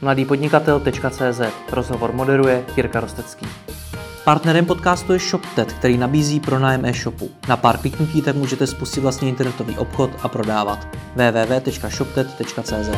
mladýpodnikatel.cz Rozhovor moderuje Jirka Rostecký. Partnerem podcastu je ShopTet, který nabízí pronájem e-shopu. Na pár kliknutí tak můžete spustit vlastně internetový obchod a prodávat. www.shoptet.cz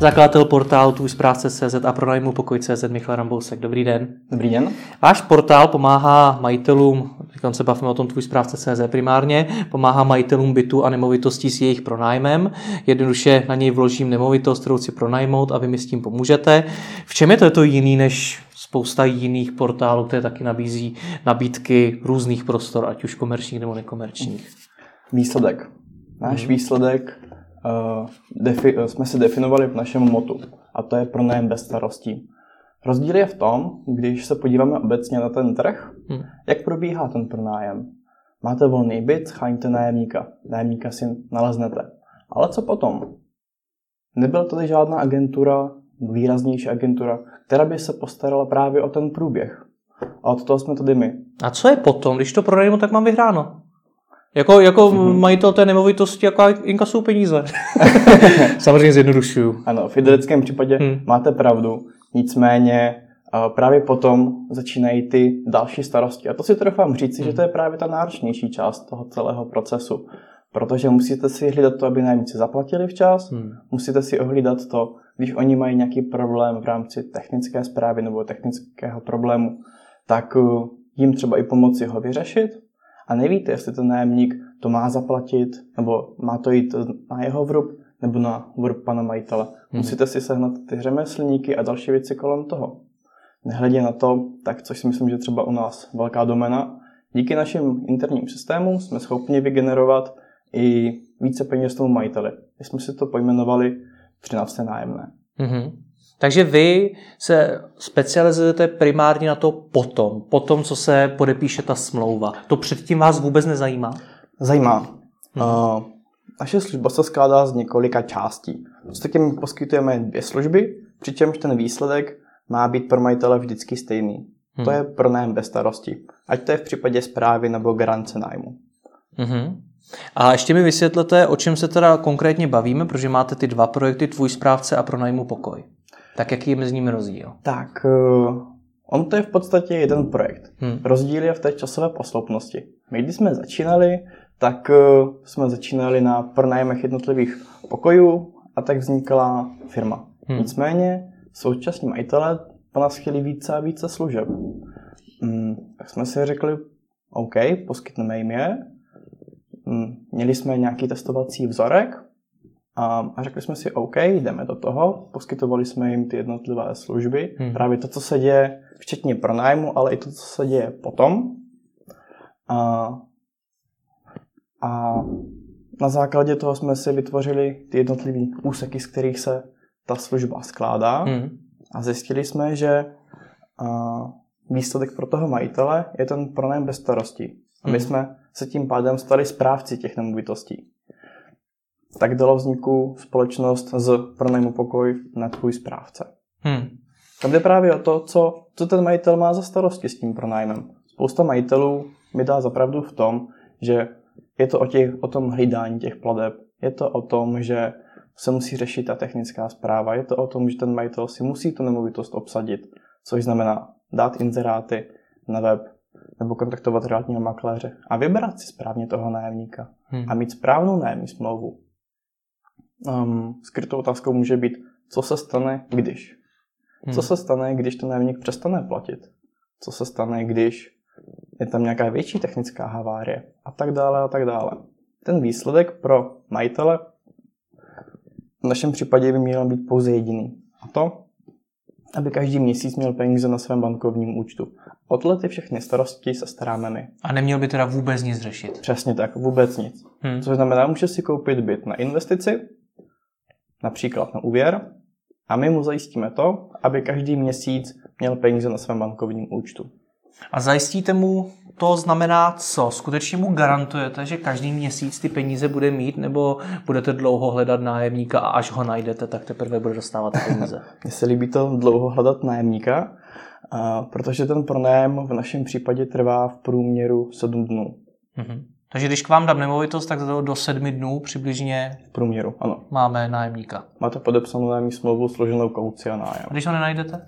Zakladatel portálu Tvůj správce CZ a pronajmu pokoj.cz Michal Rambousek. Dobrý den. Dobrý den. Váš portál pomáhá majitelům, teď se bavíme o tom Tvůj správce CZ primárně, pomáhá majitelům bytu a nemovitostí s jejich pronájmem. Jednoduše na něj vložím nemovitost, kterou si pronajmout a vy mi s tím pomůžete. V čem je to, to jiný než spousta jiných portálů, které taky nabízí nabídky různých prostor, ať už komerčních nebo nekomerčních? Výsledek. Náš hmm. výsledek defi- jsme si definovali v našem motu a to je pronájem bez starostí. Rozdíl je v tom, když se podíváme obecně na ten trh, hmm. jak probíhá ten pronájem. Máte volný byt, cháníte nájemníka. Nájemníka si naleznete. Ale co potom? Nebyla tady žádná agentura, výraznější agentura, která by se postarala právě o ten průběh. A od toho jsme tady my. A co je potom? Když to prodejmu, tak mám vyhráno. Jako, jako mm-hmm. majitel té nemovitosti, jako inkasují peníze. Samozřejmě zjednodušuju. Ano, v idealickém případě hmm. máte pravdu. Nicméně právě potom začínají ty další starosti. A to si trofám říci, hmm. že to je právě ta náročnější část toho celého procesu. Protože musíte si hlídat to, aby nájemníci zaplatili včas, hmm. musíte si ohlídat to, když oni mají nějaký problém v rámci technické zprávy nebo technického problému, tak uh, jim třeba i pomoci ho vyřešit, a nevíte, jestli ten nájemník to má zaplatit, nebo má to jít na jeho vrub, nebo na vrub pana majitele. Hmm. Musíte si sehnat ty řemeslníky a další věci kolem toho. Nehledě na to, tak což si myslím, že třeba u nás velká domena, díky našim interním systémům jsme schopni vygenerovat i více peněz tomu majiteli. My jsme si to pojmenovali 13. nájemné. Mm-hmm. Takže vy se specializujete primárně na to potom, potom, co se podepíše ta smlouva. To předtím vás vůbec nezajímá? Zajímá. Hmm. Naše služba se skládá z několika částí. Prostě my poskytujeme dvě služby, přičemž ten výsledek má být pro majitele vždycky stejný. Hmm. To je pro nájem bez starosti. Ať to je v případě zprávy nebo garance nájmu. Hmm. A ještě mi vysvětlete, o čem se teda konkrétně bavíme, protože máte ty dva projekty, Tvůj správce a pro najmu pokoj. Tak jaký je mezi nimi rozdíl? Tak, uh, on to je v podstatě jeden projekt. Hmm. Rozdíl je v té časové posloupnosti. My, když jsme začínali, tak uh, jsme začínali na pronájmech jednotlivých pokojů a tak vznikla firma. Hmm. Nicméně současní majitelé po nás chtěli více a více služeb. Hmm, tak jsme si řekli, OK, poskytneme jim je. Hmm, měli jsme nějaký testovací vzorek, a, a řekli jsme si, OK, jdeme do toho. Poskytovali jsme jim ty jednotlivé služby. Hmm. Právě to, co se děje, včetně pronájmu, ale i to, co se děje potom. A, a na základě toho jsme si vytvořili ty jednotlivé úseky, z kterých se ta služba skládá. Hmm. A zjistili jsme, že a, výsledek pro toho majitele je ten pronájem bez starosti. A my hmm. jsme se tím pádem stali správci těch nemovitostí tak dalo vzniku společnost z pronajmu pokoj na tvůj správce. Hmm. Tam jde právě o to, co, co ten majitel má za starosti s tím pronájmem. Spousta majitelů mi dá zapravdu v tom, že je to o, těch, o tom hlídání těch pladeb, je to o tom, že se musí řešit ta technická zpráva, je to o tom, že ten majitel si musí tu nemovitost obsadit, což znamená dát inzeráty na web nebo kontaktovat realitního makléře a vybrat si správně toho nájemníka hmm. a mít správnou nájemní smlouvu um, skrytou otázkou může být, co se stane, když. Hmm. Co se stane, když ten nájemník přestane platit? Co se stane, když je tam nějaká větší technická havárie? A tak dále, a tak dále. Ten výsledek pro majitele v našem případě by měl být pouze jediný. A to, aby každý měsíc měl peníze na svém bankovním účtu. O tyhle ty všechny starosti se staráme my. A neměl by teda vůbec nic řešit? Přesně tak, vůbec nic. Hmm. Což znamená, může si koupit byt na investici, například na úvěr, a my mu zajistíme to, aby každý měsíc měl peníze na svém bankovním účtu. A zajistíte mu, to znamená co? Skutečně mu garantujete, že každý měsíc ty peníze bude mít, nebo budete dlouho hledat nájemníka a až ho najdete, tak teprve bude dostávat peníze? Mně se líbí to dlouho hledat nájemníka, protože ten pronájem v našem případě trvá v průměru 7 dnů. Mm-hmm. Takže když k vám dám nemovitost, tak do, do sedmi dnů přibližně v průměru, ano. máme nájemníka. Máte podepsanou nájemní smlouvu složenou kauci a nájem. A když ho nenajdete?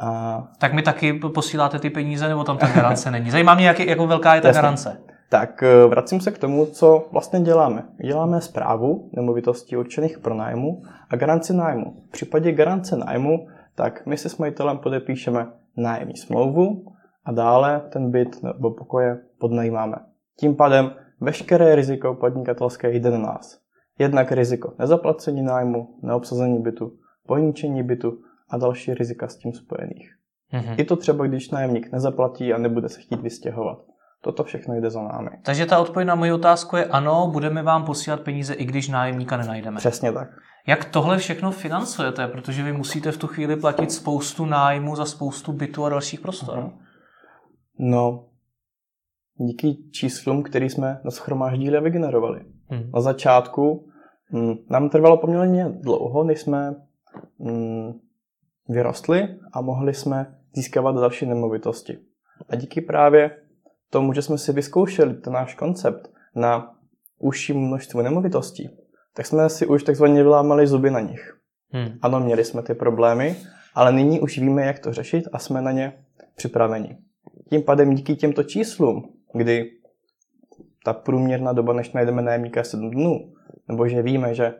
A... Tak mi taky posíláte ty peníze, nebo tam ta garance není? Zajímá mě, jak, jako velká je ta Jasně. garance. Tak eh, vracím se k tomu, co vlastně děláme. Děláme zprávu nemovitostí určených pro nájmu a garanci nájmu. V případě garance nájmu, tak my se s majitelem podepíšeme nájemní smlouvu a dále ten byt nebo pokoje podnajímáme. Tím pádem veškeré riziko podnikatelské jde na nás. Jednak riziko nezaplacení nájmu, neobsazení bytu, poničení bytu a další rizika s tím spojených. Mm-hmm. Je to třeba, když nájemník nezaplatí a nebude se chtít vystěhovat. Toto všechno jde za námi. Takže ta odpověď na moji otázku je ano, budeme vám posílat peníze, i když nájemníka nenajdeme. Přesně tak. Jak tohle všechno financujete? Protože vy musíte v tu chvíli platit spoustu nájmu za spoustu bytů a dalších prostor. Uh-huh. No, díky číslům, který jsme nashromáždili a vygenerovali. Hmm. Na začátku hm, nám trvalo poměrně dlouho, než jsme hm, vyrostli a mohli jsme získávat další nemovitosti. A díky právě tomu, že jsme si vyzkoušeli ten náš koncept na užší množství nemovitostí, tak jsme si už takzvaně vylámali zuby na nich. Hmm. Ano, měli jsme ty problémy, ale nyní už víme, jak to řešit a jsme na ně připraveni. Tím pádem díky těmto číslům, kdy ta průměrná doba, než najdeme nájemníka, je 7 dnů, nebo že víme, že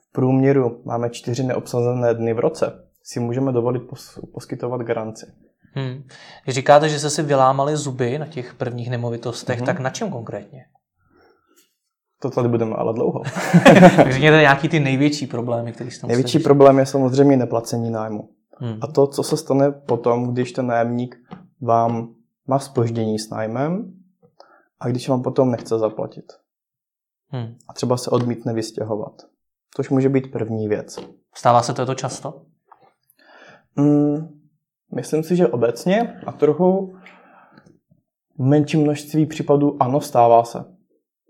v průměru máme 4 neobsazené dny v roce, si můžeme dovolit pos- poskytovat garanci. Hmm. Když říkáte, že jste si vylámali zuby na těch prvních nemovitostech, hmm. tak na čem konkrétně? To tady budeme ale dlouho. řekněte nějaký ty největší problémy, které jste Největší problém je samozřejmě neplacení nájmu. Hmm. A to, co se stane potom, když ten nájemník vám má spoždění s nájmem a když vám potom nechce zaplatit. Hmm. A třeba se odmítne vystěhovat. Což může být první věc. Stává se to často? Mm, myslím si, že obecně a trochu v menším množství případů ano, stává se.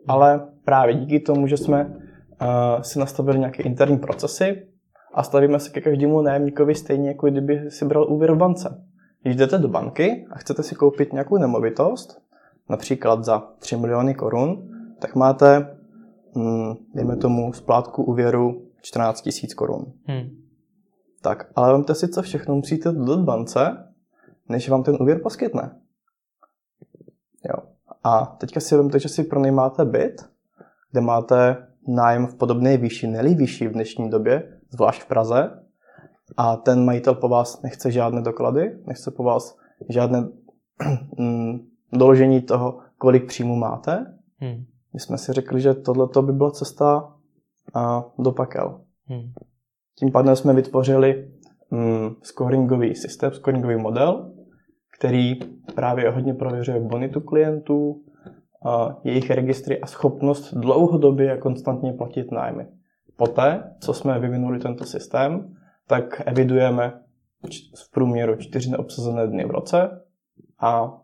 Ale právě díky tomu, že jsme uh, si nastavili nějaké interní procesy a stavíme se ke každému nájemníkovi stejně, jako kdyby si bral úvěr v bance. Když jdete do banky a chcete si koupit nějakou nemovitost, například za 3 miliony korun, tak máte, hm, dejme tomu, splátku úvěru 14 tisíc korun. Hmm. Tak, ale vemte si, co všechno musíte dodat bance, než vám ten úvěr poskytne. Jo. A teďka si vemte, že si pronajímáte byt, kde máte nájem v podobné výši, neli vyšší v dnešní době, zvlášť v Praze, a ten majitel po vás nechce žádné doklady, nechce po vás žádné mm, doložení toho, kolik příjmu máte. Hmm. My jsme si řekli, že tohle by byla cesta do pakel. Hmm. Tím pádem jsme vytvořili mm, scoringový systém, scoringový model, který právě hodně prověřuje bonitu klientů, a jejich registry a schopnost dlouhodobě a konstantně platit nájmy. Poté, co jsme vyvinuli tento systém, tak evidujeme v průměru čtyři neobsazené dny v roce a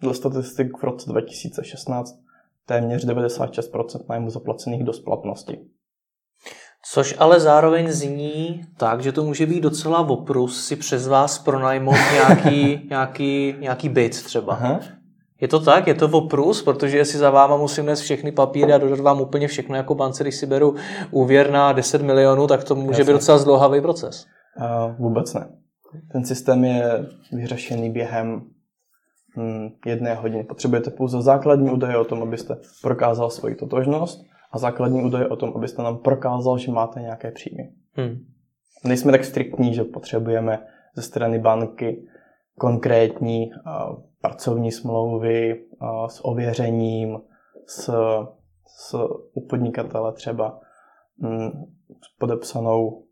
dle statistik v roce 2016 téměř 96% nájmu zaplacených do splatnosti. Což ale zároveň zní tak, že to může být docela oprus si přes vás pronajmout nějaký, nějaký, nějaký byt třeba. Aha. Je to tak? Je to oprus? Protože jestli za váma musím nést všechny papíry a dodat vám úplně všechno jako bance, když si beru úvěr na 10 milionů, tak to může Jasně. být docela zdlouhavý proces. Uh, vůbec ne. Ten systém je vyřešený během jedné hodiny. Potřebujete pouze základní údaje o tom, abyste prokázal svoji totožnost a základní údaje o tom, abyste nám prokázal, že máte nějaké příjmy. Hmm. Nejsme tak striktní, že potřebujeme ze strany banky konkrétní uh, pracovní smlouvy s ověřením, s, s u podnikatele třeba mm, s podepsanou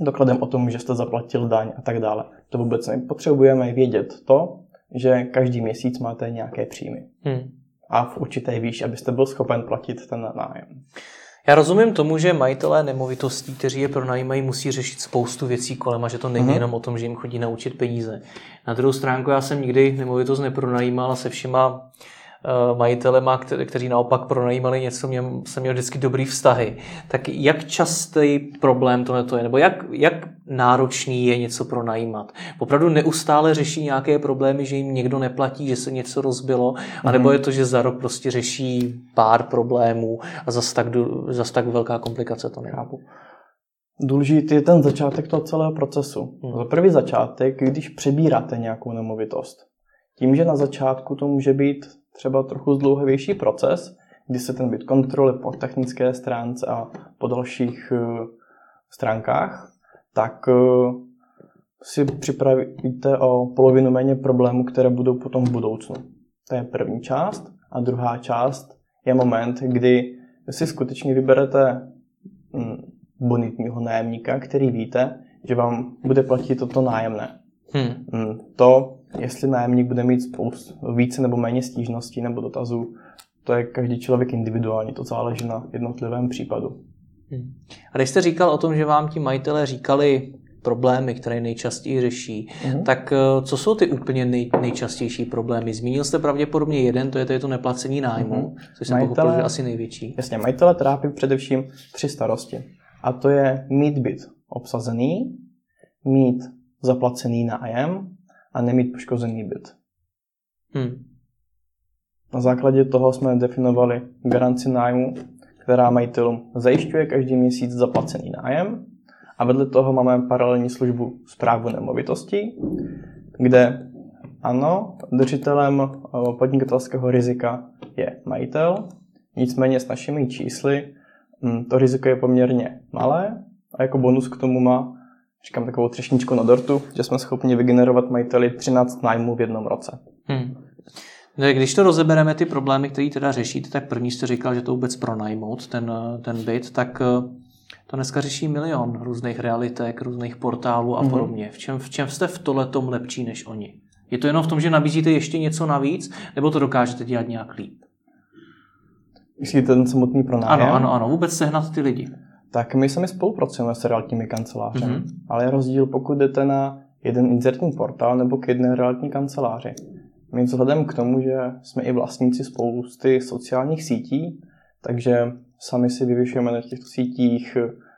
dokladem o tom, že jste zaplatil daň a tak dále. To vůbec nepotřebujeme vědět to, že každý měsíc máte nějaké příjmy. Hmm. A v určité výši, abyste byl schopen platit ten nájem. Já rozumím tomu, že majitelé nemovitostí, kteří je pronajímají, musí řešit spoustu věcí kolem a že to není mm-hmm. jenom o tom, že jim chodí naučit peníze. Na druhou stránku já jsem nikdy nemovitost nepronajímal a se všema majitelema, kteří naopak pronajímali něco, mě, jsem měl vždycky dobrý vztahy. Tak jak častý problém tohle to je? Nebo jak, jak náročný je něco pronajímat? Opravdu neustále řeší nějaké problémy, že jim někdo neplatí, že se něco rozbilo, anebo je to, že za rok prostě řeší pár problémů a zase tak, zas tak velká komplikace to nechápu. Důležitý je ten začátek toho celého procesu. Hmm. Za první začátek, když přebíráte nějakou nemovitost. Tím, že na začátku to může být třeba trochu zdlouhavější proces, kdy se ten byt kontroluje po technické stránce a po dalších uh, stránkách, tak uh, si připravíte o polovinu méně problémů, které budou potom v budoucnu. To je první část. A druhá část je moment, kdy si skutečně vyberete mm, bonitního nájemníka, který víte, že vám bude platit toto nájemné. Hmm. To, jestli nájemník bude mít spoust, více nebo méně stížností nebo dotazů, to je každý člověk individuální, to záleží na jednotlivém případu. Hmm. A když jste říkal o tom, že vám ti majitelé říkali problémy, které nejčastěji řeší, hmm. tak eh, co jsou ty úplně nej, nejčastější problémy? Zmínil jste pravděpodobně jeden, to je, to, je to neplacení nájmu, hmm. což jsem majitele, pochopil, že asi největší. Jasně, majitele trápí především tři starosti. A to je mít byt obsazený, mít zaplacený nájem a nemít poškozený byt. Hmm. Na základě toho jsme definovali garanci nájmu, která majitelům zajišťuje každý měsíc zaplacený nájem a vedle toho máme paralelní službu zprávu nemovitostí, kde ano, držitelem eh, podnikatelského rizika je majitel, nicméně s našimi čísly hm, to riziko je poměrně malé a jako bonus k tomu má říkám takovou třešničku na dortu, že jsme schopni vygenerovat majiteli 13 nájmů v jednom roce. Hmm. No, když to rozebereme ty problémy, které teda řešíte, tak první jste říkal, že to vůbec pronajmout, ten, ten byt, tak eh, to dneska řeší milion různých realitek, různých portálů a mm-hmm. podobně. V čem, v čem jste v tohletom lepší než oni? Je to jenom v tom, že nabízíte ještě něco navíc, nebo to dokážete dělat nějak líp? Myslíte ten samotný pronájem? Ano, ano, ano, vůbec sehnat ty lidi tak my sami spolupracujeme s realitními kancelářemi. Mm-hmm. Ale je rozdíl, pokud jdete na jeden inzertní portál nebo k jedné realitní kanceláři. My vzhledem k tomu, že jsme i vlastníci spousty sociálních sítí, takže sami si vyvěšujeme na těchto sítích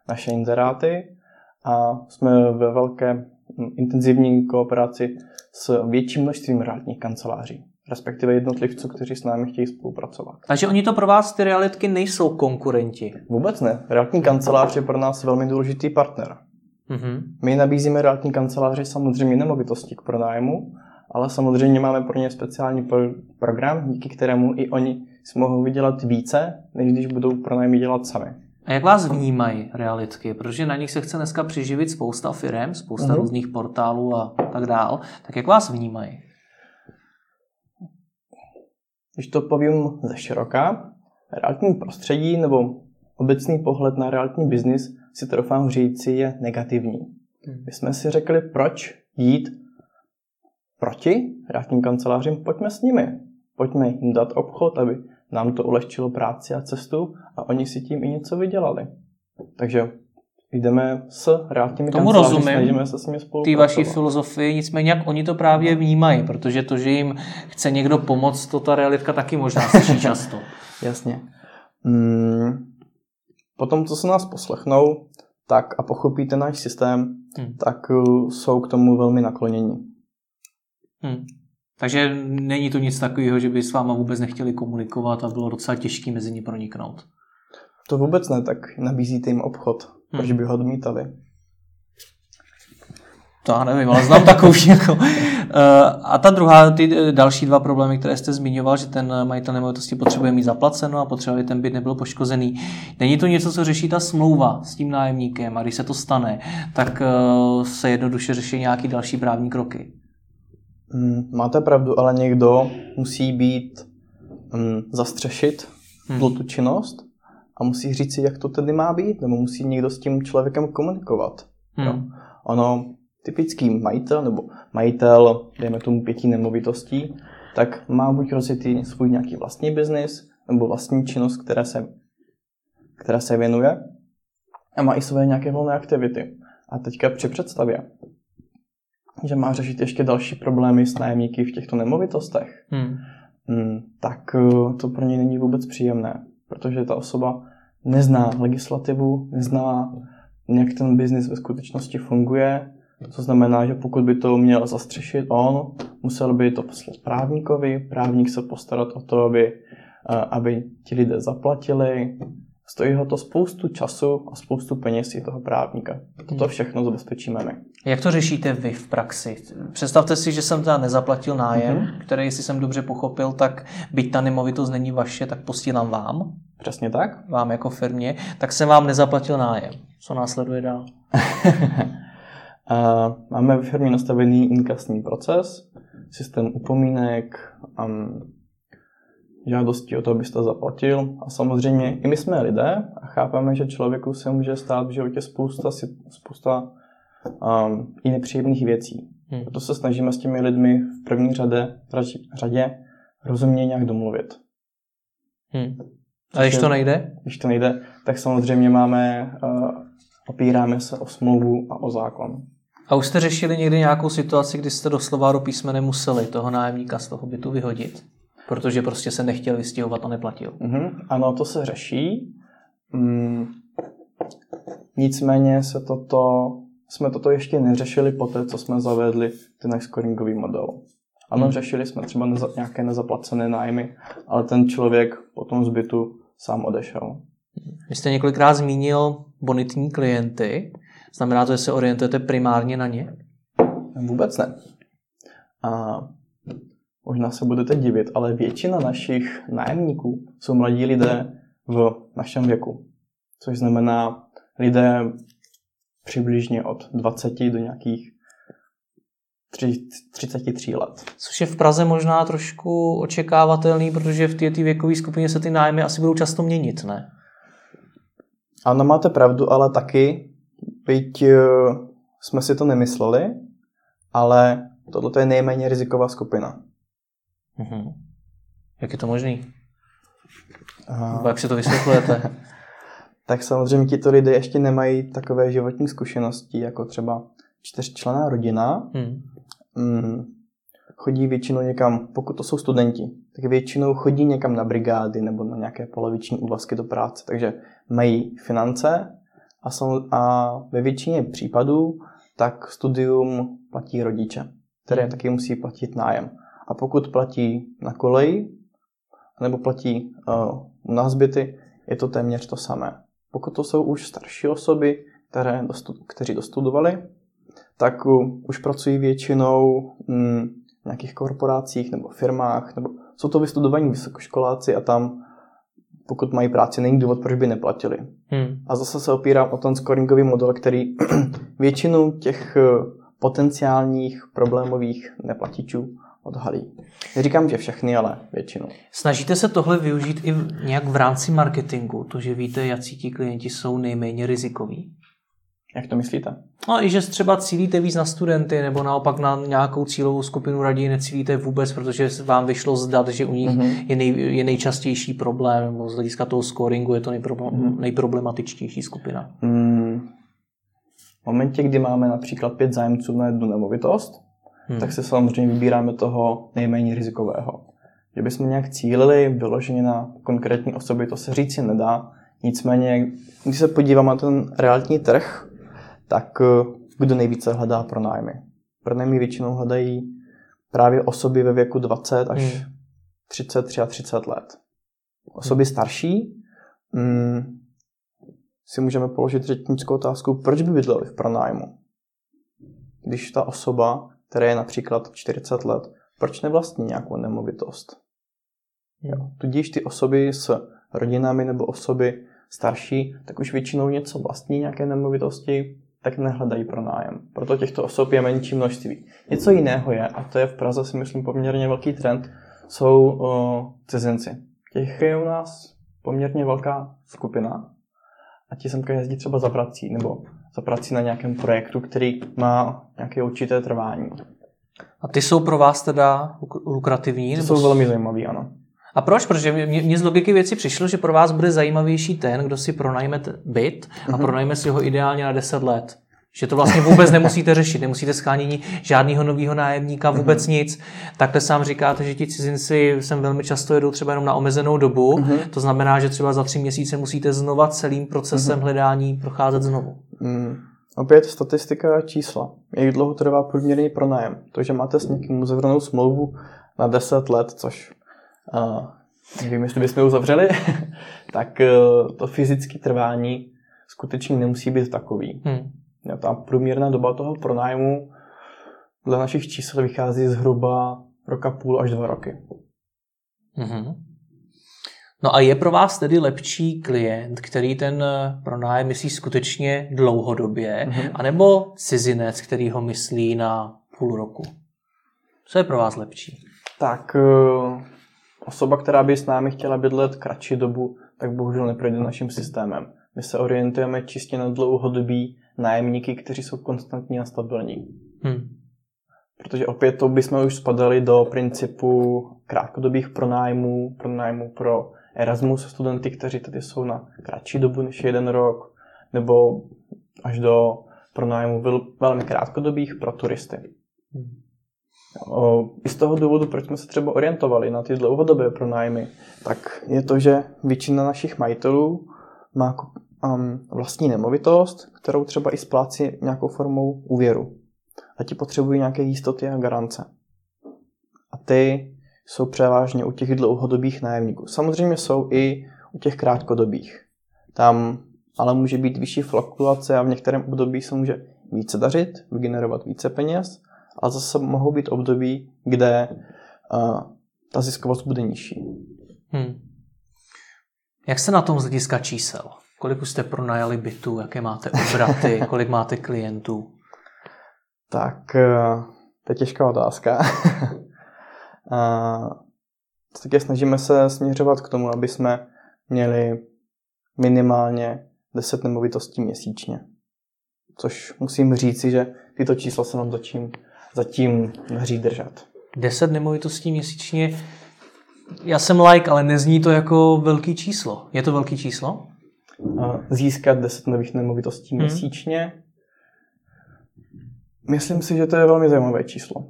naše inzeráty a jsme ve velké intenzivní kooperaci s větším množstvím realitních kanceláří respektive jednotlivců, kteří s námi chtějí spolupracovat. Takže oni to pro vás, ty realitky, nejsou konkurenti? Vůbec ne. Realitní kancelář je pro nás velmi důležitý partner. Mm-hmm. My nabízíme realitní kanceláři samozřejmě nemovitosti k pronájmu, ale samozřejmě máme pro ně speciální pro- program, díky kterému i oni si mohou vydělat více, než když budou pronájmy dělat sami. A jak vás vnímají realitky? Protože na nich se chce dneska přiživit spousta firm, spousta mm-hmm. různých portálů a tak dál. Tak jak vás vnímají? Když to povím ze široka, realitní prostředí nebo obecný pohled na realitní biznis si trofám říci je negativní. Hmm. My jsme si řekli, proč jít proti realitním kancelářím, pojďme s nimi. Pojďme jim dát obchod, aby nám to ulehčilo práci a cestu a oni si tím i něco vydělali. Takže jdeme s realitními Tomu rozumím, snažíme se s nimi Ty vaší filozofii, nicméně jak oni to právě vnímají, protože to, že jim chce někdo pomoct, to ta realitka taky možná slyší často. Jasně. Hmm. Potom, co se nás poslechnou, tak a pochopíte náš systém, hmm. tak uh, jsou k tomu velmi naklonění. Hmm. Takže není to nic takového, že by s váma vůbec nechtěli komunikovat a bylo docela těžké mezi ně proniknout. To vůbec ne, tak nabízíte jim obchod. Hmm. Proč by ho odmítali? To já nevím, ale znám takovou jako. A ta druhá, ty eh, další dva problémy, které jste zmiňoval, že ten majitel nemovitosti potřebuje mít zaplaceno a potřebuje, aby ten byt nebyl poškozený. Není to něco, co řeší ta smlouva s tím nájemníkem a když se to stane, tak eh, se jednoduše řeší nějaký další právní kroky. Hmm, máte pravdu, ale někdo musí být um, zastřešit hmm. tu činnost a musí říct si, jak to tedy má být, nebo musí někdo s tím člověkem komunikovat. Hmm. Jo. Ono, typický majitel nebo majitel, dejme tomu pěti nemovitostí, tak má buď rozjetý svůj nějaký vlastní biznis, nebo vlastní činnost, které se, která se věnuje a má i své nějaké volné aktivity. A teďka při představě, že má řešit ještě další problémy s nájemníky v těchto nemovitostech, hmm. mm, tak eh, to pro něj není vůbec příjemné, protože ta osoba nezná legislativu, nezná, jak ten biznis ve skutečnosti funguje, to znamená, že pokud by to měl zastřešit on, musel by to poslat právníkovi, právník se postarat o to, aby, eh, aby ti lidé zaplatili, Stojí ho to spoustu času a spoustu peněz i toho právníka. Toto hmm. všechno zabezpečíme my. Jak to řešíte vy v praxi? Představte si, že jsem teda nezaplatil nájem, mm-hmm. který, jestli jsem dobře pochopil, tak byť ta nemovitost není vaše, tak posílám vám. Přesně tak. Vám jako firmě. Tak jsem vám nezaplatil nájem. Co následuje dál? Máme v firmě nastavený inkasní proces, systém upomínek, um, žádosti o to, abyste zaplatil. A samozřejmě i my jsme lidé a chápeme, že člověku se může stát v životě spousta, spousta um, i nepříjemných věcí. Hmm. Proto se snažíme s těmi lidmi v první řadě, řadě rozumně nějak domluvit. Hmm. A když to nejde? Když to nejde, tak samozřejmě máme, uh, opíráme se o smlouvu a o zákon. A už jste řešili někdy nějakou situaci, kdy jste doslova do písmene museli toho nájemníka z toho bytu vyhodit? Protože prostě se nechtěl vystěhovat a neplatil. Mm-hmm. Ano, to se řeší. Mm. Nicméně se toto, jsme toto ještě neřešili po té, co jsme zavedli ten scoringový model. Ano, hmm. řešili jsme třeba neza, nějaké nezaplacené nájmy, ale ten člověk po tom zbytu sám odešel. Vy jste několikrát zmínil bonitní klienty. Znamená to, že se orientujete primárně na ně? Vůbec ne. A Možná se budete divit, ale většina našich nájemníků jsou mladí lidé v našem věku. Což znamená lidé přibližně od 20 do nějakých 33 let. Což je v Praze možná trošku očekávatelný, protože v té věkové skupině se ty nájmy asi budou často měnit, ne? Ano, máte pravdu, ale taky, byť eh, jsme si to nemysleli, ale tohle je nejméně riziková skupina. Mm-hmm. Jak je to možný? Jak si to vysvětlujete? tak samozřejmě tito lidé ještě nemají takové životní zkušenosti, jako třeba čtyřčlená rodina. Hmm. Mm, chodí většinou někam, pokud to jsou studenti, tak většinou chodí někam na brigády nebo na nějaké poloviční úvazky do práce, takže mají finance a, jsou, a ve většině případů tak studium platí rodiče, které hmm. taky musí platit nájem. A pokud platí na koleji, nebo platí uh, na zbyty, je to téměř to samé. Pokud to jsou už starší osoby, které dostu, kteří dostudovali, tak uh, už pracují většinou mm, v nějakých korporacích nebo firmách, nebo jsou to vystudovaní vysokoškoláci a tam, pokud mají práci, není důvod, proč by neplatili. Hmm. A zase se opírám o ten scoringový model, který většinu těch potenciálních problémových neplatičů odhalí. Neříkám, že všechny, ale většinu. Snažíte se tohle využít i nějak v rámci marketingu, to, že víte, jaký ti klienti jsou nejméně rizikoví? Jak to myslíte? No i že třeba cílíte víc na studenty, nebo naopak na nějakou cílovou skupinu raději necílíte vůbec, protože vám vyšlo zdat, že u nich mm-hmm. je, nej, je nejčastější problém, nebo z hlediska toho scoringu je to nejproblem, mm-hmm. nejproblematičtější skupina. Mm. V momentě, kdy máme například pět zájemců na jednu nemovitost, hmm. tak se samozřejmě vybíráme toho nejméně rizikového. Že bychom nějak cílili vyloženě na konkrétní osoby, to se říci nedá. Nicméně, když se podíváme na ten realitní trh, tak eh, kdo nejvíce hledá pronájmy? Pronájmy většinou hledají právě osoby ve věku 20 až hmm. 30, 33 let. Osoby hmm. starší hmm, si můžeme položit řečnickou otázku, proč by bydleli v pronájmu? Když ta osoba které je například 40 let, proč nevlastní nějakou nemovitost? Jo. Tudíž ty osoby s rodinami nebo osoby starší, tak už většinou něco vlastní, nějaké nemovitosti, tak nehledají pro nájem. Proto těchto osob je menší množství. Něco jiného je, a to je v Praze si myslím poměrně velký trend, jsou uh, cizinci. Těch je u nás poměrně velká skupina a ti semka jezdí třeba za prací nebo za prací na nějakém projektu, který má nějaké určité trvání. A ty jsou pro vás teda lukrativní? Ty nebo jsou velmi zajímavý, ano. A proč? Protože mě, mě z logiky věci přišlo, že pro vás bude zajímavější ten, kdo si pronajme byt a mm-hmm. pronajme si ho ideálně na 10 let. Že to vlastně vůbec nemusíte řešit, nemusíte schánění žádného nového nájemníka, vůbec mm-hmm. nic. Takhle sám říkáte, že ti cizinci sem velmi často jedou třeba jenom na omezenou dobu. Mm-hmm. To znamená, že třeba za tři měsíce musíte znova celým procesem mm-hmm. hledání procházet znovu. Mm. Opět statistika a čísla. Jak dlouho trvá průměrný pronájem? To, že máte s někým uzavřenou smlouvu na 10 let, což uh, nevím, jestli bychom ji uzavřeli, tak uh, to fyzické trvání skutečně nemusí být takový. Hmm. Ta průměrná doba toho pronájmu dle našich čísel vychází zhruba roka půl až dva roky. Mm-hmm. No a je pro vás tedy lepší klient, který ten eh, pronájem myslí skutečně dlouhodobě, mm-hmm. anebo cizinec, který ho myslí na půl roku? Co je pro vás lepší? Tak eh, osoba, která by s námi chtěla bydlet kratší dobu, tak bohužel neprojde naším systémem. My se orientujeme čistě na dlouhodobí nájemníky, kteří jsou konstantní a stabilní. Hmm. Protože opět to bychom už spadali do principu krátkodobých pronájmů, pronájmů pro Erasmus studenty, kteří tady jsou na kratší dobu než jeden rok, nebo až do pronájmu velmi krátkodobých pro turisty. Hmm. I z toho důvodu, proč jsme se třeba orientovali na ty dlouhodobé pronájmy, tak je to, že většina našich majitelů má um, vlastní nemovitost, kterou třeba i splácí nějakou formou úvěru. A ti potřebují nějaké jistoty a garance. A ty jsou převážně u těch dlouhodobých nájemníků. Samozřejmě jsou i u těch krátkodobých. Tam ale může být vyšší fluktuace a v některém období se může více dařit, vygenerovat více peněz, a zase mohou být období, kde uh, ta ziskovost bude nižší. Hmm. Jak se na tom z hlediska čísel? Kolik už jste pronajali bytů, jaké máte obraty, kolik máte klientů? Tak, uh, to je těžká otázka. uh, také snažíme se směřovat k tomu, aby jsme měli minimálně 10 nemovitostí měsíčně. Což musím říci, že tyto čísla se nám začím zatím hří držet. 10 nemovitostí měsíčně, já jsem like, ale nezní to jako velký číslo. Je to velký číslo? Získat 10 nových nemovitostí hmm. měsíčně. Myslím si, že to je velmi zajímavé číslo.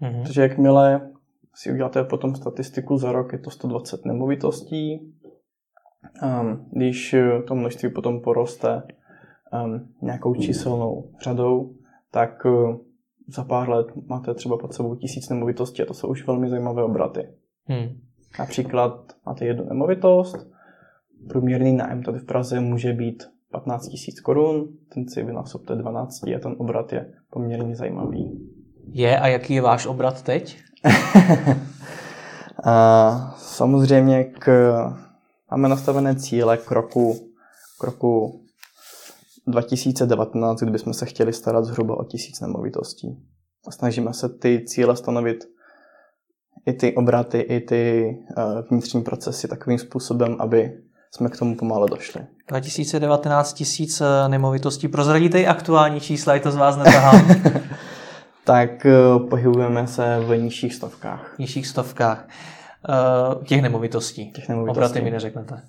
Hmm. Protože jakmile si uděláte potom statistiku za rok, je to 120 nemovitostí. Když to množství potom poroste nějakou číselnou řadou, tak za pár let máte třeba pod sebou tisíc nemovitostí a to jsou už velmi zajímavé obraty. Hmm. Například máte jednu nemovitost, průměrný nájem tady v Praze může být 15 tisíc korun, ten si vynásobte 12 a ten obrat je poměrně zajímavý. Je a jaký je váš obrat teď? a, samozřejmě k, máme nastavené cíle k roku, k roku 2019, kdybychom se chtěli starat zhruba o tisíc nemovitostí. A snažíme se ty cíle stanovit i ty obraty, i ty uh, vnitřní procesy takovým způsobem, aby jsme k tomu pomalu došli. 2019 tisíc eh, nemovitostí. Prozradíte i aktuální čísla, je to z vás netahám. tak uh, pohybujeme se v nižších stovkách. Nižších stovkách. Uh, těch nemovitostí. Těch nemovitostí. Obraty mi neřeknete.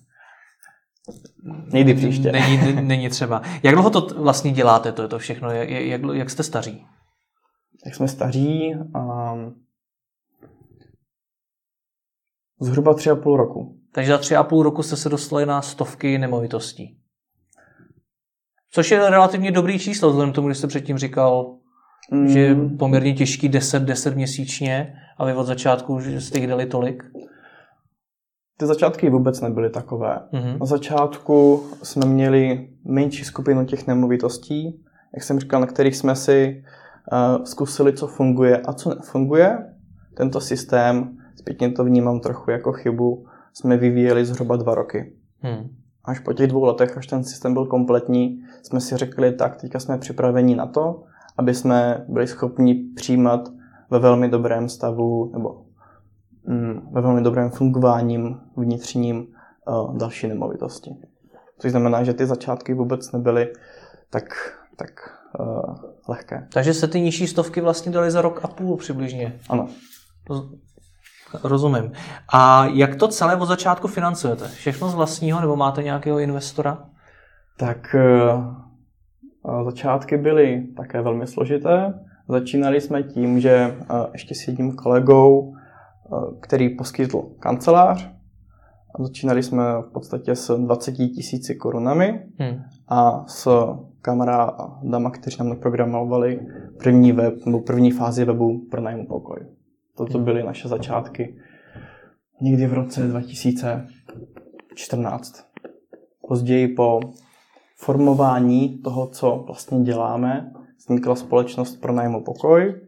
Někdy příště. Není, není třeba. Jak dlouho to vlastně děláte, to je to všechno? Jak, jak, jak jste staří? Jak jsme staří? Um, zhruba tři a půl roku. Takže za tři a půl roku jste se dostali na stovky nemovitostí. Což je relativně dobrý číslo, vzhledem tomu, když jste předtím říkal, mm. že je poměrně těžký 10, 10 měsíčně a vy od začátku jste jich dali tolik. Ty začátky vůbec nebyly takové. Mm-hmm. Na začátku jsme měli menší skupinu těch nemovitostí, jak jsem říkal, na kterých jsme si uh, zkusili, co funguje a co nefunguje. Tento systém, zpětně to vnímám trochu jako chybu, jsme vyvíjeli zhruba dva roky. Mm. Až po těch dvou letech, až ten systém byl kompletní, jsme si řekli, tak teďka jsme připraveni na to, aby jsme byli schopni přijímat ve velmi dobrém stavu, nebo Mm, ve velmi dobrém fungováním vnitřním uh, další nemovitosti. Což znamená, že ty začátky vůbec nebyly tak, tak uh, lehké. Takže se ty nižší stovky vlastně dali za rok a půl přibližně. Ano. Rozumím. A jak to celé od začátku financujete? Všechno z vlastního nebo máte nějakého investora? Tak Začátky byly také velmi složité. Začínali jsme tím, že ještě s jedním kolegou, který poskytl kancelář, začínali jsme v podstatě s 20 tisíci korunami hmm. a s kamarádama, kteří nám naprogramovali první web, nebo první fázi webu pro nájmu pokoj. Toto hmm. byly naše začátky někdy v roce 2014. Později po formování toho, co vlastně děláme, vznikla společnost pro nájmu pokoj,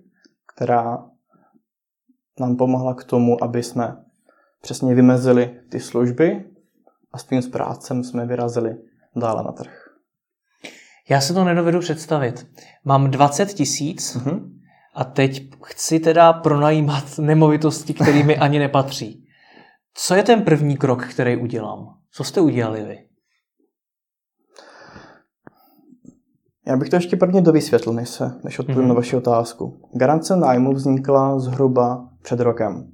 která nám pomohla k tomu, aby jsme přesně vymezili ty služby a s tím zprácem jsme vyrazili dále na trh. Já se to nedovedu představit. Mám 20 tisíc uh-huh. A teď chci teda pronajímat nemovitosti, které mi ani nepatří. Co je ten první krok, který udělám? Co jste udělali vy? Já bych to ještě prvně dovysvětlil, než, se, než odpovím mm-hmm. na vaši otázku. Garance nájmu vznikla zhruba před rokem.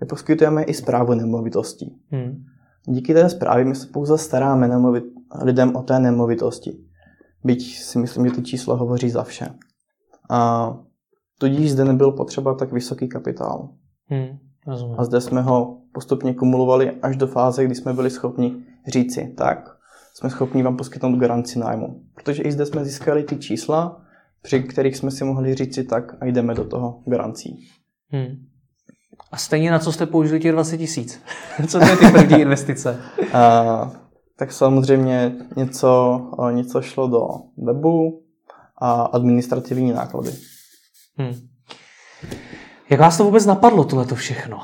My poskytujeme i zprávu nemovitostí. Mm. Díky té zprávě my se pouze staráme nemovit, lidem o té nemovitosti. Byť si myslím, že to číslo hovoří za vše. A tudíž zde nebyl potřeba tak vysoký kapitál. Hmm, a zde jsme ho postupně kumulovali až do fáze, kdy jsme byli schopni říci, tak, jsme schopni vám poskytnout garanci nájmu. Protože i zde jsme získali ty čísla, při kterých jsme si mohli říci tak a jdeme do toho garancí. Hmm. A stejně na co jste použili těch 20 tisíc? co to je ty první investice? a, tak samozřejmě něco, něco šlo do webu a administrativní náklady. Hmm. Jak vás to vůbec napadlo, tohleto všechno?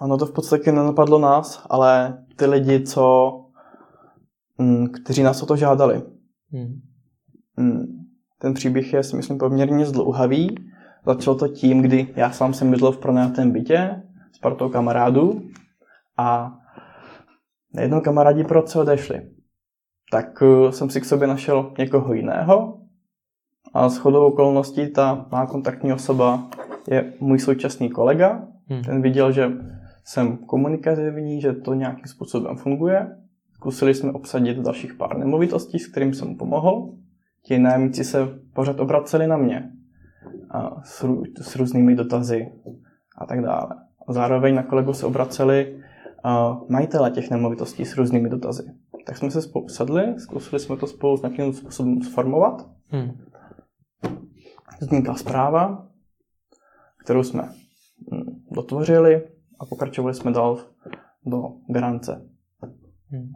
Ono to v podstatě nenapadlo nás, ale ty lidi, co, mm, kteří nás o to žádali. Hmm. Mm, ten příběh je, si myslím, poměrně zdlouhavý. Začalo to tím, kdy já sám jsem bydlel v pronajatém bytě s partou kamarádů a najednou kamarádi pro co odešli. Tak uh, jsem si k sobě našel někoho jiného a s chodou okolností ta má kontaktní osoba je můj současný kolega. Hmm. Ten viděl, že jsem komunikativní, že to nějakým způsobem funguje. Zkusili jsme obsadit dalších pár nemovitostí, s kterým jsem pomohl. Ti nájemníci se pořád obraceli na mě a s, rů, s různými dotazy a tak dále. A zároveň na kolegu se obraceli majitele těch nemovitostí s různými dotazy. Tak jsme se spolu sedli, zkusili jsme to spolu s nějakým způsobem sformovat. Hmm. Vznikla zpráva, kterou jsme hm, dotvořili, a pokračovali jsme dál do garance. Hmm.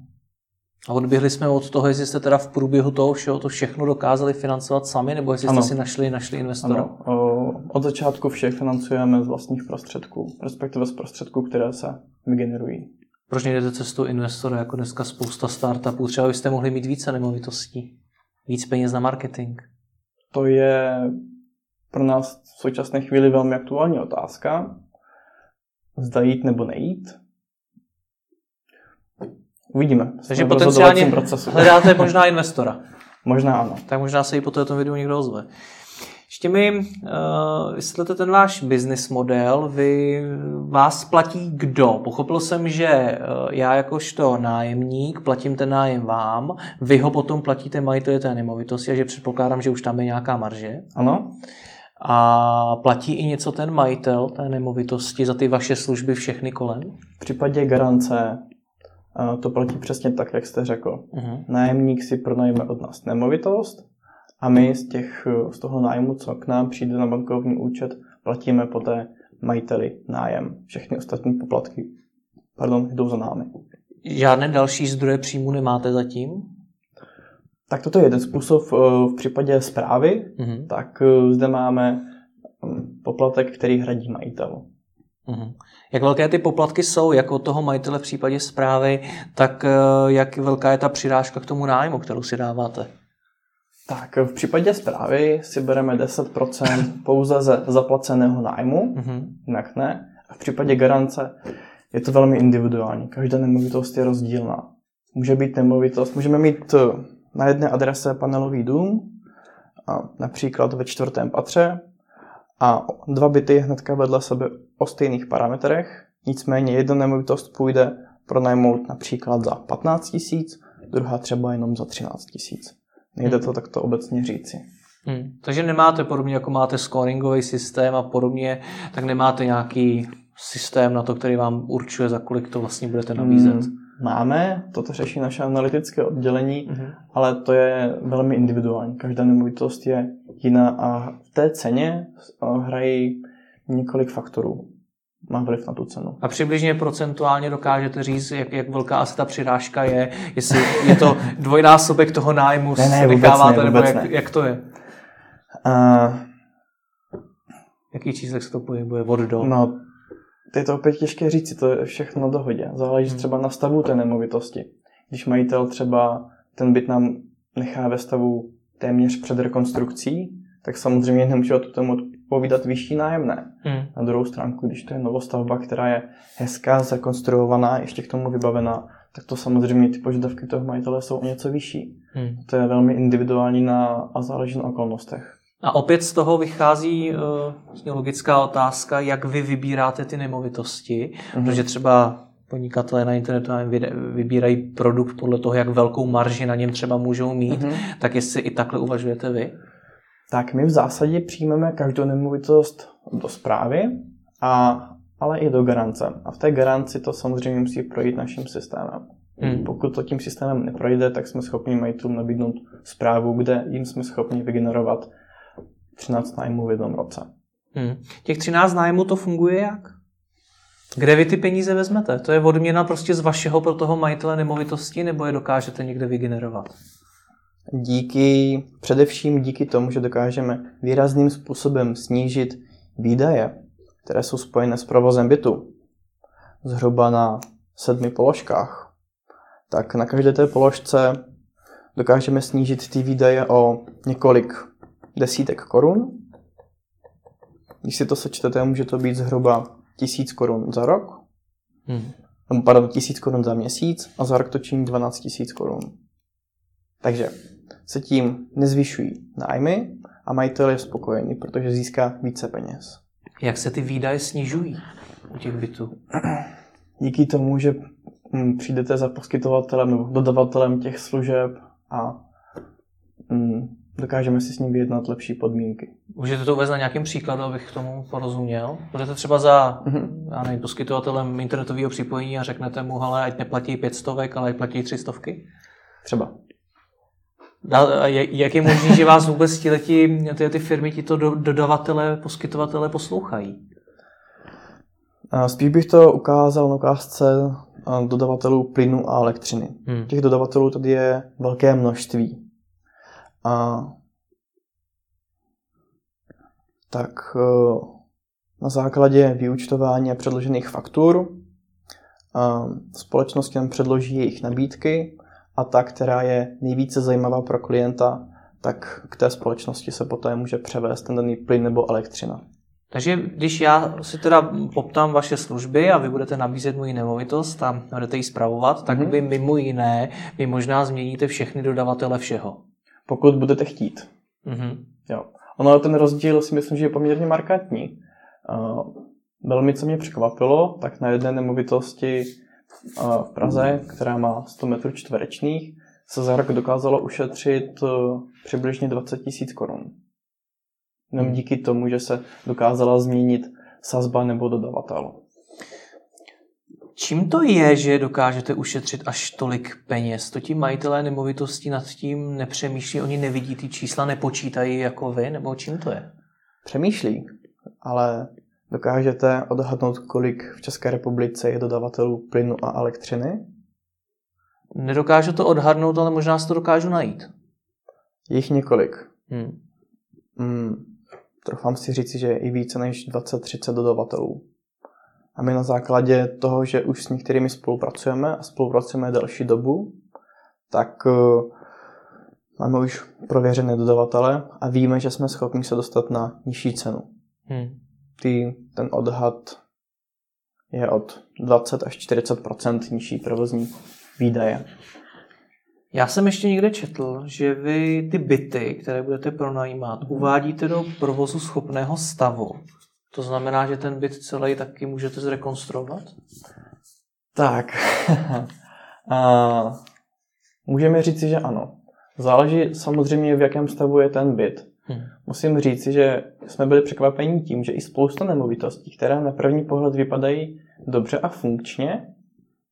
A odběhli jsme od toho, jestli jste teda v průběhu toho všeho to všechno dokázali financovat sami, nebo jestli ano. jste si našli, našli investora? Ano. Od začátku vše financujeme z vlastních prostředků, respektive z prostředků, které se vygenerují. Proč nejdete cestou investora, jako dneska spousta startupů? Třeba byste mohli mít více nemovitostí, víc peněz na marketing. To je pro nás v současné chvíli velmi aktuální otázka, zda jít nebo nejít. Uvidíme. Takže potenciálně procesu. hledáte možná investora. možná ano. Tak možná se i po této videu někdo ozve. Ještě mi uh, vysvětlete ten váš business model. Vy, vás platí kdo? Pochopil jsem, že uh, já jakožto nájemník platím ten nájem vám, vy ho potom platíte majiteli té nemovitosti a že předpokládám, že už tam je nějaká marže. Ano. A platí i něco ten majitel té nemovitosti za ty vaše služby všechny kolem? V případě garance eh, to platí přesně tak, jak jste řekl. Uh-huh. Nájemník si pronajme od nás nemovitost a my z, těch, z toho nájmu, co k nám přijde na bankovní účet, platíme poté majiteli nájem. Všechny ostatní poplatky pardon, jdou za námi. Žádné další zdroje příjmu nemáte zatím? Tak toto je jeden způsob eh, v případě zprávy, mm-hmm. tak eh, zde máme hm, poplatek, který hradí majitel. Mm-hmm. Jak velké ty poplatky jsou, jak od toho majitele v případě zprávy, tak eh, jak velká je ta přirážka k tomu nájmu, kterou si dáváte? Tak v případě zprávy si bereme 10% pouze ze zaplaceného nájmu, mm-hmm. jinak ne. A v případě garance je to velmi individuální. Každá nemovitost je rozdílná. Může být nemovitost, můžeme mít na jedné adrese panelový dům, a například ve čtvrtém patře, a dva byty hnedka vedle sebe o stejných parametrech, nicméně jedna nemovitost půjde pronajmout například za 15 tisíc, druhá třeba jenom za 13 tisíc. Nejde to takto obecně říci. Hmm. Takže nemáte podobně, jako máte scoringový systém a podobně, tak nemáte nějaký systém na to, který vám určuje, za kolik to vlastně budete nabízet? Hmm. Máme, toto řeší naše analytické oddělení, mm-hmm. ale to je velmi individuální. Každá nemovitost je jiná a v té ceně hrají několik faktorů. Má vliv na tu cenu. A přibližně procentuálně dokážete říct, jak, jak velká asi ta přirážka je, jestli je to dvojnásobek toho nájmu, ne, ne, vůbec ne, nebo jak, ne. jak to je? Uh, Jaký číslek se to pohybuje od do? No, je to opět těžké říct, to je všechno na dohodě. Záleží hmm. třeba na stavu té nemovitosti. Když majitel třeba ten byt nám nechá ve stavu téměř před rekonstrukcí, tak samozřejmě nemůže tu tomu povídat vyšší nájemné. Hmm. Na druhou stránku, když to je novostavba, která je hezká, zrekonstruovaná, ještě k tomu vybavená, tak to samozřejmě ty požadavky toho majitele jsou o něco vyšší. Hmm. To je velmi individuální na, a záleží na okolnostech. A opět z toho vychází uh, logická otázka, jak vy vybíráte ty nemovitosti, mm-hmm. protože třeba podnikatelé na internetu vybírají produkt podle toho, jak velkou marži na něm třeba můžou mít, mm-hmm. tak jestli i takhle uvažujete vy? Tak my v zásadě přijmeme každou nemovitost do zprávy, a, ale i do garance. A v té garanci to samozřejmě musí projít naším systémem. Hmm. Pokud to tím systémem neprojde, tak jsme schopni majitelům nabídnout zprávu, kde jim jsme schopni vygenerovat 13 nájmů v jednom roce. Hmm. Těch 13 nájmů to funguje jak? Kde vy ty peníze vezmete? To je odměna prostě z vašeho pro toho majitele nemovitosti, nebo je dokážete někde vygenerovat? Díky, především díky tomu, že dokážeme výrazným způsobem snížit výdaje, které jsou spojené s provozem bytu, zhruba na sedmi položkách, tak na každé té položce dokážeme snížit ty výdaje o několik desítek korun. Když si to sečtete, může to být zhruba tisíc korun za rok. Hmm. Nebo pardon, tisíc korun za měsíc a za rok to činí 12 tisíc korun. Takže se tím nezvyšují nájmy a majitel je spokojený, protože získá více peněz. Jak se ty výdaje snižují u těch bytů? Díky tomu, že hm, přijdete za poskytovatelem nebo dodavatelem těch služeb a hm, dokážeme si s ním vyjednat lepší podmínky. Můžete to uvést na nějakým příkladu, abych k tomu porozuměl? Budete třeba za mm-hmm. já nevím, poskytovatelem internetového připojení a řeknete mu, ale ať neplatí stovek, ale ať platí stovky? Třeba. A jak je možné, že vás vůbec ty, ty, ty firmy, tito dodavatele, poskytovatele poslouchají? Spíš bych to ukázal na ukázce dodavatelů plynu a elektřiny. Hmm. Těch dodavatelů tady je velké množství. A tak e, na základě vyučtování a předložených faktur společnosti nám předloží jejich nabídky a ta, která je nejvíce zajímavá pro klienta, tak k té společnosti se poté může převést ten daný plyn nebo elektřina. Takže když já si teda poptám vaše služby a vy budete nabízet moji nemovitost a budete ji zpravovat, tak mm-hmm. vy mimo jiné, vy možná změníte všechny dodavatele všeho pokud budete chtít. Mm-hmm. Jo. Ono ten rozdíl si myslím, že je poměrně markantní. Uh, velmi, co mě překvapilo, tak na jedné nemovitosti v Praze, která má 100 metrů čtverečných, se za rok dokázalo ušetřit uh, přibližně 20 tisíc korun. Jenom hmm. díky tomu, že se dokázala změnit sazba nebo dodavatel. Čím to je, že dokážete ušetřit až tolik peněz? To ti majitelé nemovitostí nad tím nepřemýšlí, oni nevidí ty čísla, nepočítají jako vy, nebo čím to je? Přemýšlí, ale dokážete odhadnout, kolik v České republice je dodavatelů plynu a elektřiny? Nedokážu to odhadnout, ale možná si to dokážu najít. Jich několik. Hmm. Hmm, trofám si říci, že je i více než 20-30 dodavatelů. A my na základě toho, že už s některými spolupracujeme a spolupracujeme delší dobu, tak uh, máme už prověřené dodavatele a víme, že jsme schopni se dostat na nižší cenu. Hmm. Ty, ten odhad je od 20 až 40% nižší provozní výdaje. Já jsem ještě někde četl, že vy ty byty, které budete pronajímat, uvádíte do provozu schopného stavu. To znamená, že ten byt celý taky můžete zrekonstruovat? Tak. a, můžeme říci, že ano. Záleží samozřejmě, v jakém stavu je ten byt. Hmm. Musím říct, že jsme byli překvapeni tím, že i spousta nemovitostí, které na první pohled vypadají dobře a funkčně,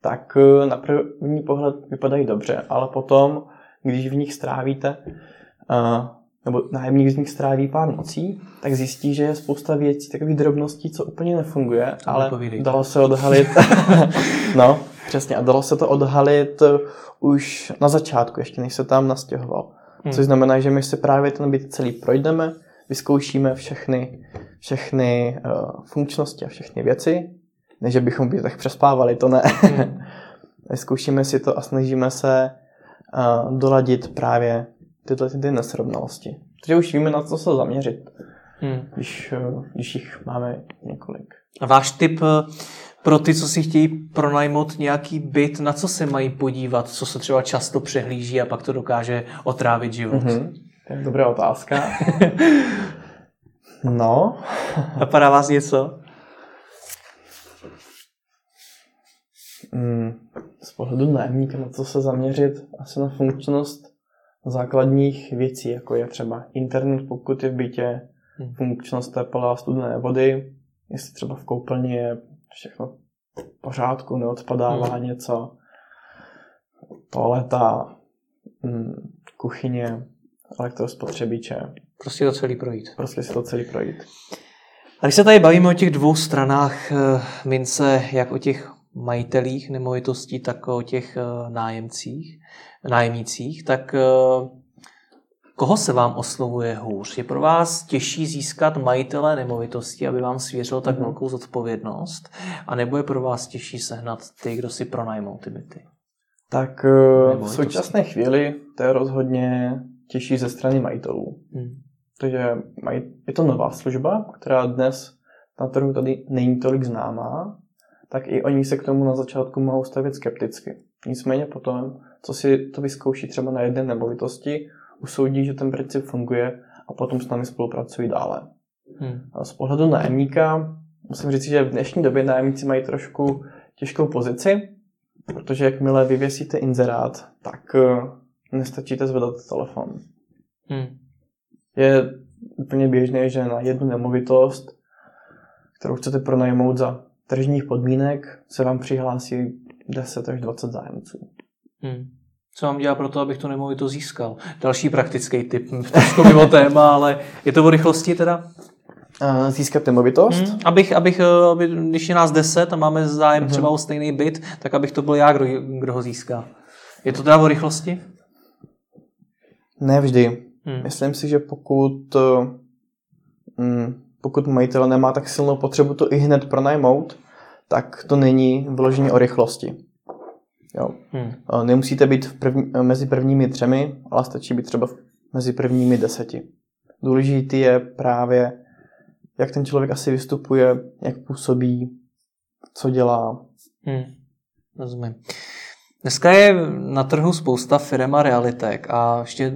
tak eh, na první pohled vypadají dobře, ale potom, když v nich strávíte, uh, nebo nájemník z nich stráví pár nocí, tak zjistí, že je spousta věcí, takových drobností, co úplně nefunguje, ale dalo se odhalit. no, přesně, a dalo se to odhalit už na začátku, ještě než se tam nastěhoval. Hmm. Což znamená, že my si právě ten byt celý projdeme, vyzkoušíme všechny, všechny uh, funkčnosti a všechny věci. Ne, že bychom bytech přespávali, to ne. Hmm. Vyzkoušíme si to a snažíme se uh, doladit právě tyhle ty nesrovnalosti. Takže už víme, na co se zaměřit, hmm. když, uh, když jich máme několik. A váš tip pro ty, co si chtějí pronajmout nějaký byt, na co se mají podívat, co se třeba často přehlíží a pak to dokáže otrávit život? Mm-hmm. To je dobrá otázka. no. Napadá vás něco? Mm, z pohledu nájemníka, na co se zaměřit, asi na funkčnost základních věcí, jako je třeba internet, pokud je v bytě, hmm. funkčnost tepla studené vody, jestli třeba v koupelně je všechno v pořádku, neodpadává hmm. něco, toaleta, mm, kuchyně, elektrospotřebiče. Prostě to celý projít. Prostě si to celý projít. A když se tady bavíme o těch dvou stranách eh, mince, jak o těch majitelích nemovitostí, tak o těch eh, nájemcích, nájemnících, tak eh, Koho se vám oslovuje hůř? Je pro vás těžší získat majitele nemovitosti, aby vám svěřil tak mhm. velkou zodpovědnost? A nebo je pro vás těžší sehnat ty, kdo si pronajmou ty byty? Tak eh, v současné chvíli to je rozhodně těžší ze strany majitelů. Hmm. Takže je to nová služba, která dnes na trhu tady není tolik známá, tak i oni se k tomu na začátku mohou stavit skepticky. Nicméně potom, co si to vyzkouší třeba na jedné nemovitosti, usoudí, že ten princip funguje a potom s námi spolupracují dále. Hmm. A z pohledu nájemníka musím říct, že v dnešní době nájemníci mají trošku těžkou pozici, protože jakmile vyvěsíte inzerát, tak eh, nestačíte zvedat telefon. Hmm. Je úplně běžné, že na jednu nemovitost, kterou chcete pronajmout za tržních podmínek, se vám přihlásí 10 až 20 zájemců. Hmm. Co mám dělat pro to, abych to nemovito získal? Další praktický tip, trošku mimo téma, ale je to o rychlosti teda? Získat nemovitost? Hmm, abych, abych, eh, aby, když je nás deset a máme zájem hmm. třeba o stejný byt, tak abych to byl já, kdo, kdo ho získá. Je to teda o rychlosti? Ne vždy. Hmm. Myslím si, že pokud, mm, pokud majitel nemá tak silnou potřebu to i hned pronajmout, tak to není vyloženě o rychlosti. Jo. Hmm. Nemusíte být v první, mezi prvními třemi, ale stačí být třeba mezi prvními deseti. Důležitý je právě, jak ten člověk asi vystupuje, jak působí, co dělá. Hmm. Rozumím. Dneska je na trhu spousta firm a realitek a ještě,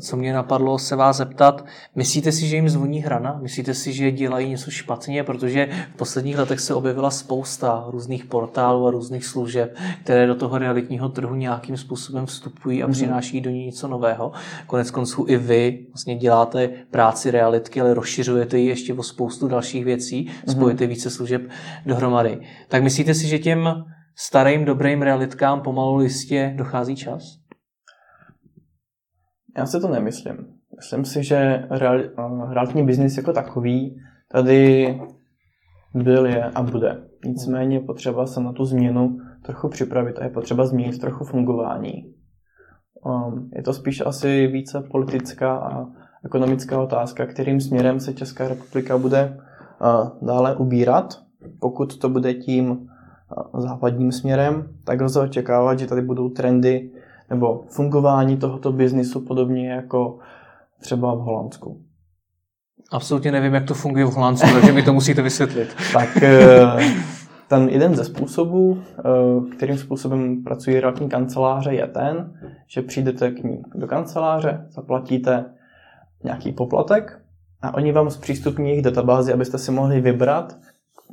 co mě napadlo se vás zeptat, myslíte si, že jim zvoní hrana? Myslíte si, že dělají něco špatně? Protože v posledních letech se objevila spousta různých portálů a různých služeb, které do toho realitního trhu nějakým způsobem vstupují a mm-hmm. přináší do ní něco nového. Konec konců i vy vlastně děláte práci realitky, ale rozšiřujete ji ještě o spoustu dalších věcí, mm-hmm. spojujete více služeb dohromady. Tak myslíte si, že těm starým dobrým realitkám pomalu listě dochází čas? Já si to nemyslím. Myslím si, že real, realitní biznis jako takový tady byl, je a bude. Nicméně potřeba se na tu změnu trochu připravit a je potřeba změnit trochu fungování. Um, je to spíš asi více politická a ekonomická otázka, kterým směrem se Česká republika bude uh, dále ubírat. Pokud to bude tím západním směrem, tak lze očekávat, že tady budou trendy nebo fungování tohoto biznisu podobně jako třeba v Holandsku. Absolutně nevím, jak to funguje v Holandsku, takže mi to musíte vysvětlit. tak eh, ten jeden ze způsobů, eh, kterým způsobem pracují realitní kanceláře, je ten, že přijdete k ní do kanceláře, zaplatíte nějaký poplatek a oni vám zpřístupní jejich databázi, abyste si mohli vybrat,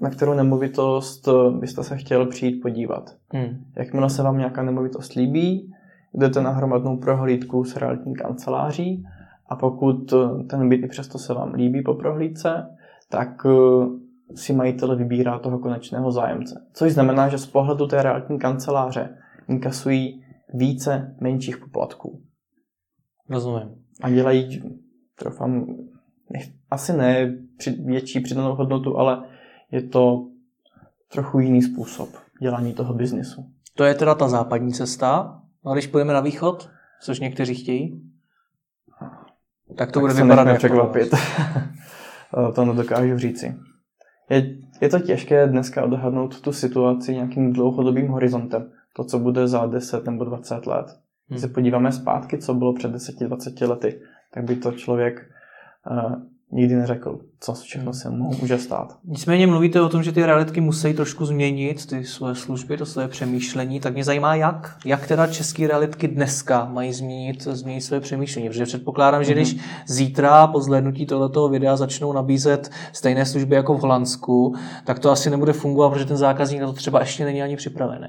na kterou nemovitost byste se chtěl přijít podívat. Hmm. Jakmile se vám nějaká nemovitost líbí, jdete na hromadnou prohlídku s realitní kanceláří a pokud ten byt i přesto se vám líbí po prohlídce, tak eh, si majitel vybírá toho konečného zájemce. Což znamená, že z pohledu té realitní kanceláře inkasují více menších poplatků. Rozumím. A dělají, trofám, asi ne větší přidanou hodnotu, ale je to trochu jiný způsob dělání toho biznisu. To je teda ta západní cesta. A když půjdeme na východ, což někteří chtějí, tak to tak bude vypadat jak překvapit. to nedokážu říci. Je, je to těžké dneska odhadnout tu situaci nějakým dlouhodobým horizontem. To, co bude za 10 nebo 20 let. Když hmm. se podíváme zpátky, co bylo před 10-20 lety, tak by to člověk uh, nikdy neřekl, co všechno se mu může stát. Nicméně mluvíte o tom, že ty realitky musí trošku změnit ty svoje služby, to své přemýšlení, tak mě zajímá, jak, jak teda české realitky dneska mají změnit, změnit své přemýšlení, protože předpokládám, že když mhm. zítra po zhlédnutí tohoto videa začnou nabízet stejné služby jako v Holandsku, tak to asi nebude fungovat, protože ten zákazník na to třeba ještě není ani připravený.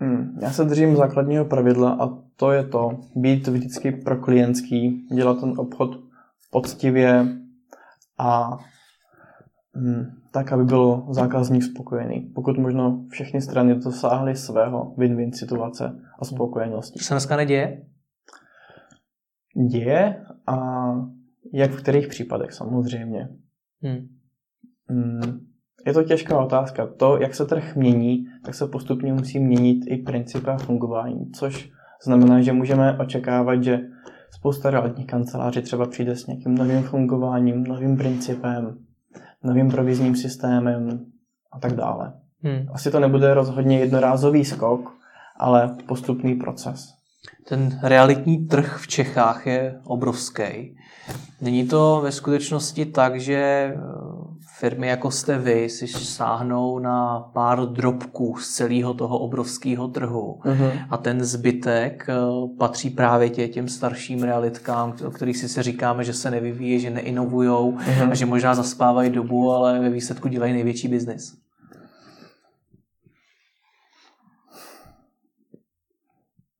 Hmm, já se držím základního pravidla a to je to, být vždycky pro klientský, dělat ten obchod poctivě a hm, tak, aby byl zákazník spokojený. Pokud možno všechny strany dosáhly svého win-win situace a spokojenosti. To se dneska neděje? Děje a jak v kterých případech samozřejmě. Hmm. Hmm, je to těžká otázka. To, jak se trh mění, tak se postupně musí měnit i principy a fungování, což znamená, že můžeme očekávat, že spousta realitních kanceláří třeba přijde s nějakým novým fungováním, novým principem, novým provizním systémem a tak dále. Hmm. Asi to nebude rozhodně jednorázový skok, ale postupný proces. Ten realitní trh v Čechách je obrovský. Není to ve skutečnosti tak, že firmy jako jste vy si sáhnou na pár drobků z celého toho obrovského trhu uh-huh. a ten zbytek eh, patří právě tě, těm starším realitkám, o kterých si se říkáme, že se nevyvíjí, že neinovujou uh-huh. a že možná zaspávají dobu, ale ve výsledku dělají největší biznis.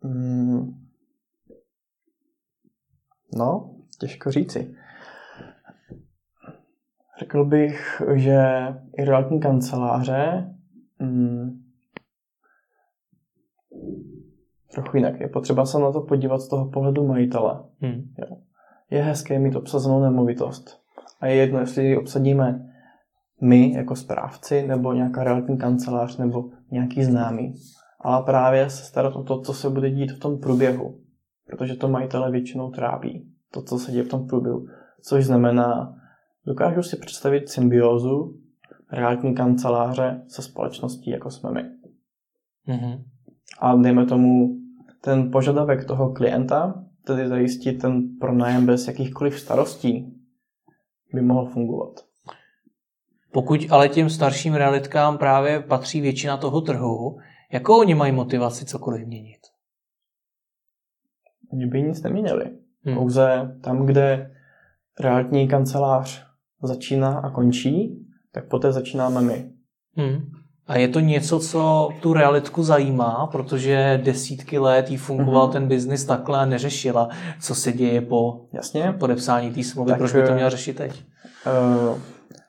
Mm. No, těžko říci. Řekl bych, že i realitní kanceláře hmm, trochu jinak. Je potřeba se na to podívat z toho pohledu majitele. Hmm. Jo. Je hezké mít obsazenou nemovitost. A je jedno, jestli ji obsadíme my jako správci, nebo nějaká realitní kancelář, nebo nějaký známý. Ale právě se starat o to, co se bude dít v tom průběhu. Protože to majitele většinou trápí. To, co se děje v tom průběhu. Což znamená Dokážu si představit symbiózu realitní kanceláře se společností, jako jsme my. Mm-hmm. A dejme tomu ten požadavek toho klienta, tedy zajistit ten pronájem bez jakýchkoliv starostí, by mohl fungovat. Pokud ale těm starším realitkám právě patří většina toho trhu, jakou oni mají motivaci cokoliv měnit? Oni by nic neměnili. Hmm. Pouze tam, kde realitní kancelář začíná a končí, tak poté začínáme my. Hmm. A je to něco, co tu realitku zajímá, protože desítky let jí fungoval mm-hmm. ten biznis takhle a neřešila, co se děje po Jasně. podepsání té smlouvy. Tak, Proč by to měla řešit teď? Uh,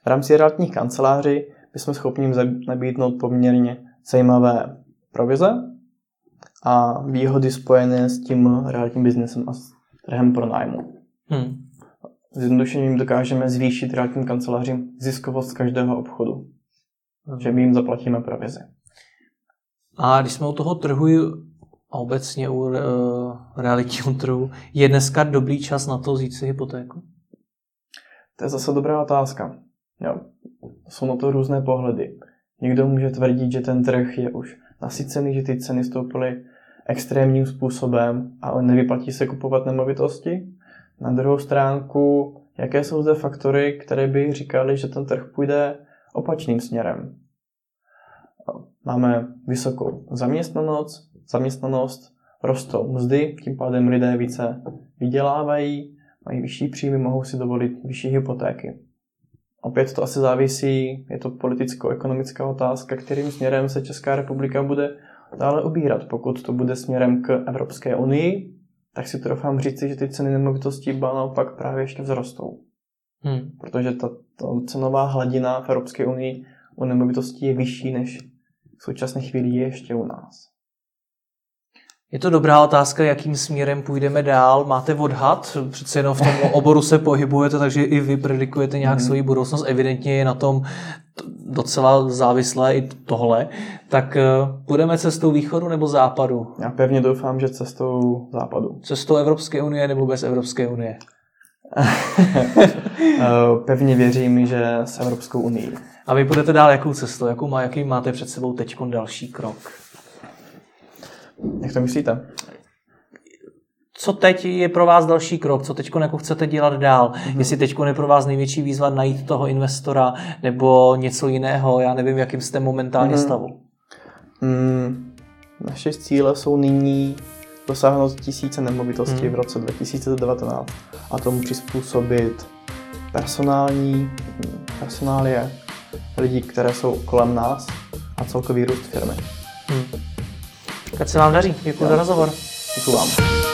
v rámci realitních kanceláří bychom schopni nabídnout poměrně zajímavé provize a výhody spojené s tím realitním biznesem a s trhem pronájmu. Hmm. Zjednodušením dokážeme zvýšit realitním kancelářím ziskovost každého obchodu. Hmm. Že my jim zaplatíme provizi. A když jsme u toho trhu a obecně u uh, realitního trhu, je dneska dobrý čas na to vzít si hypotéku? To je zase dobrá otázka. Jo. Jsou na to různé pohledy. Někdo může tvrdit, že ten trh je už nasycený, že ty ceny stoupily extrémním způsobem a nevyplatí se kupovat nemovitosti. Na druhou stránku, jaké jsou zde faktory, které by říkali, že ten trh půjde opačným směrem. Máme vysokou zaměstnanost, zaměstnanost, rostou mzdy, tím pádem lidé více vydělávají, mají vyšší příjmy, mohou si dovolit vyšší hypotéky. Opět to asi závisí, je to politicko-ekonomická otázka, kterým směrem se Česká republika bude dále ubírat. Pokud to bude směrem k Evropské unii, tak si trofám říci, že ty ceny nemovitostí ba naopak právě ještě vzrostou. Hmm. Protože ta, ta cenová hladina v Evropské unii u nemovitostí je vyšší, než v současné chvíli je ještě u nás. Je to dobrá otázka, jakým směrem půjdeme dál. Máte odhad? Přece jenom v tom oboru se pohybujete, takže i vy predikujete nějak mm. svoji budoucnost. Evidentně je na tom docela závislé i tohle. Tak eh, půjdeme cestou východu nebo západu? Já pevně doufám, že cestou západu. Cestou Evropské unie nebo bez Evropské unie? Eh, pevně věřím, že s Evropskou unii. A vy budete dál jakou cestou? Jakou má, jaký máte před sebou teď další krok? Jak to myslíte? Co teď je pro vás další krok? Co teď jako chcete dělat dál? Mm-hmm. Jestli teď je pro vás největší výzva najít toho investora nebo něco jiného? Já nevím, v jakým jste momentálně mm-hmm. stavu. Mm, naše cíle jsou nyní dosáhnout tisíce nemovitostí mm. v roce 2019 a tomu přizpůsobit personální personálie lidí, které jsou kolem nás a celkový růst firmy. Hmm. Tak se vám daří. Děkuji za rozhovor. Děkuji vám.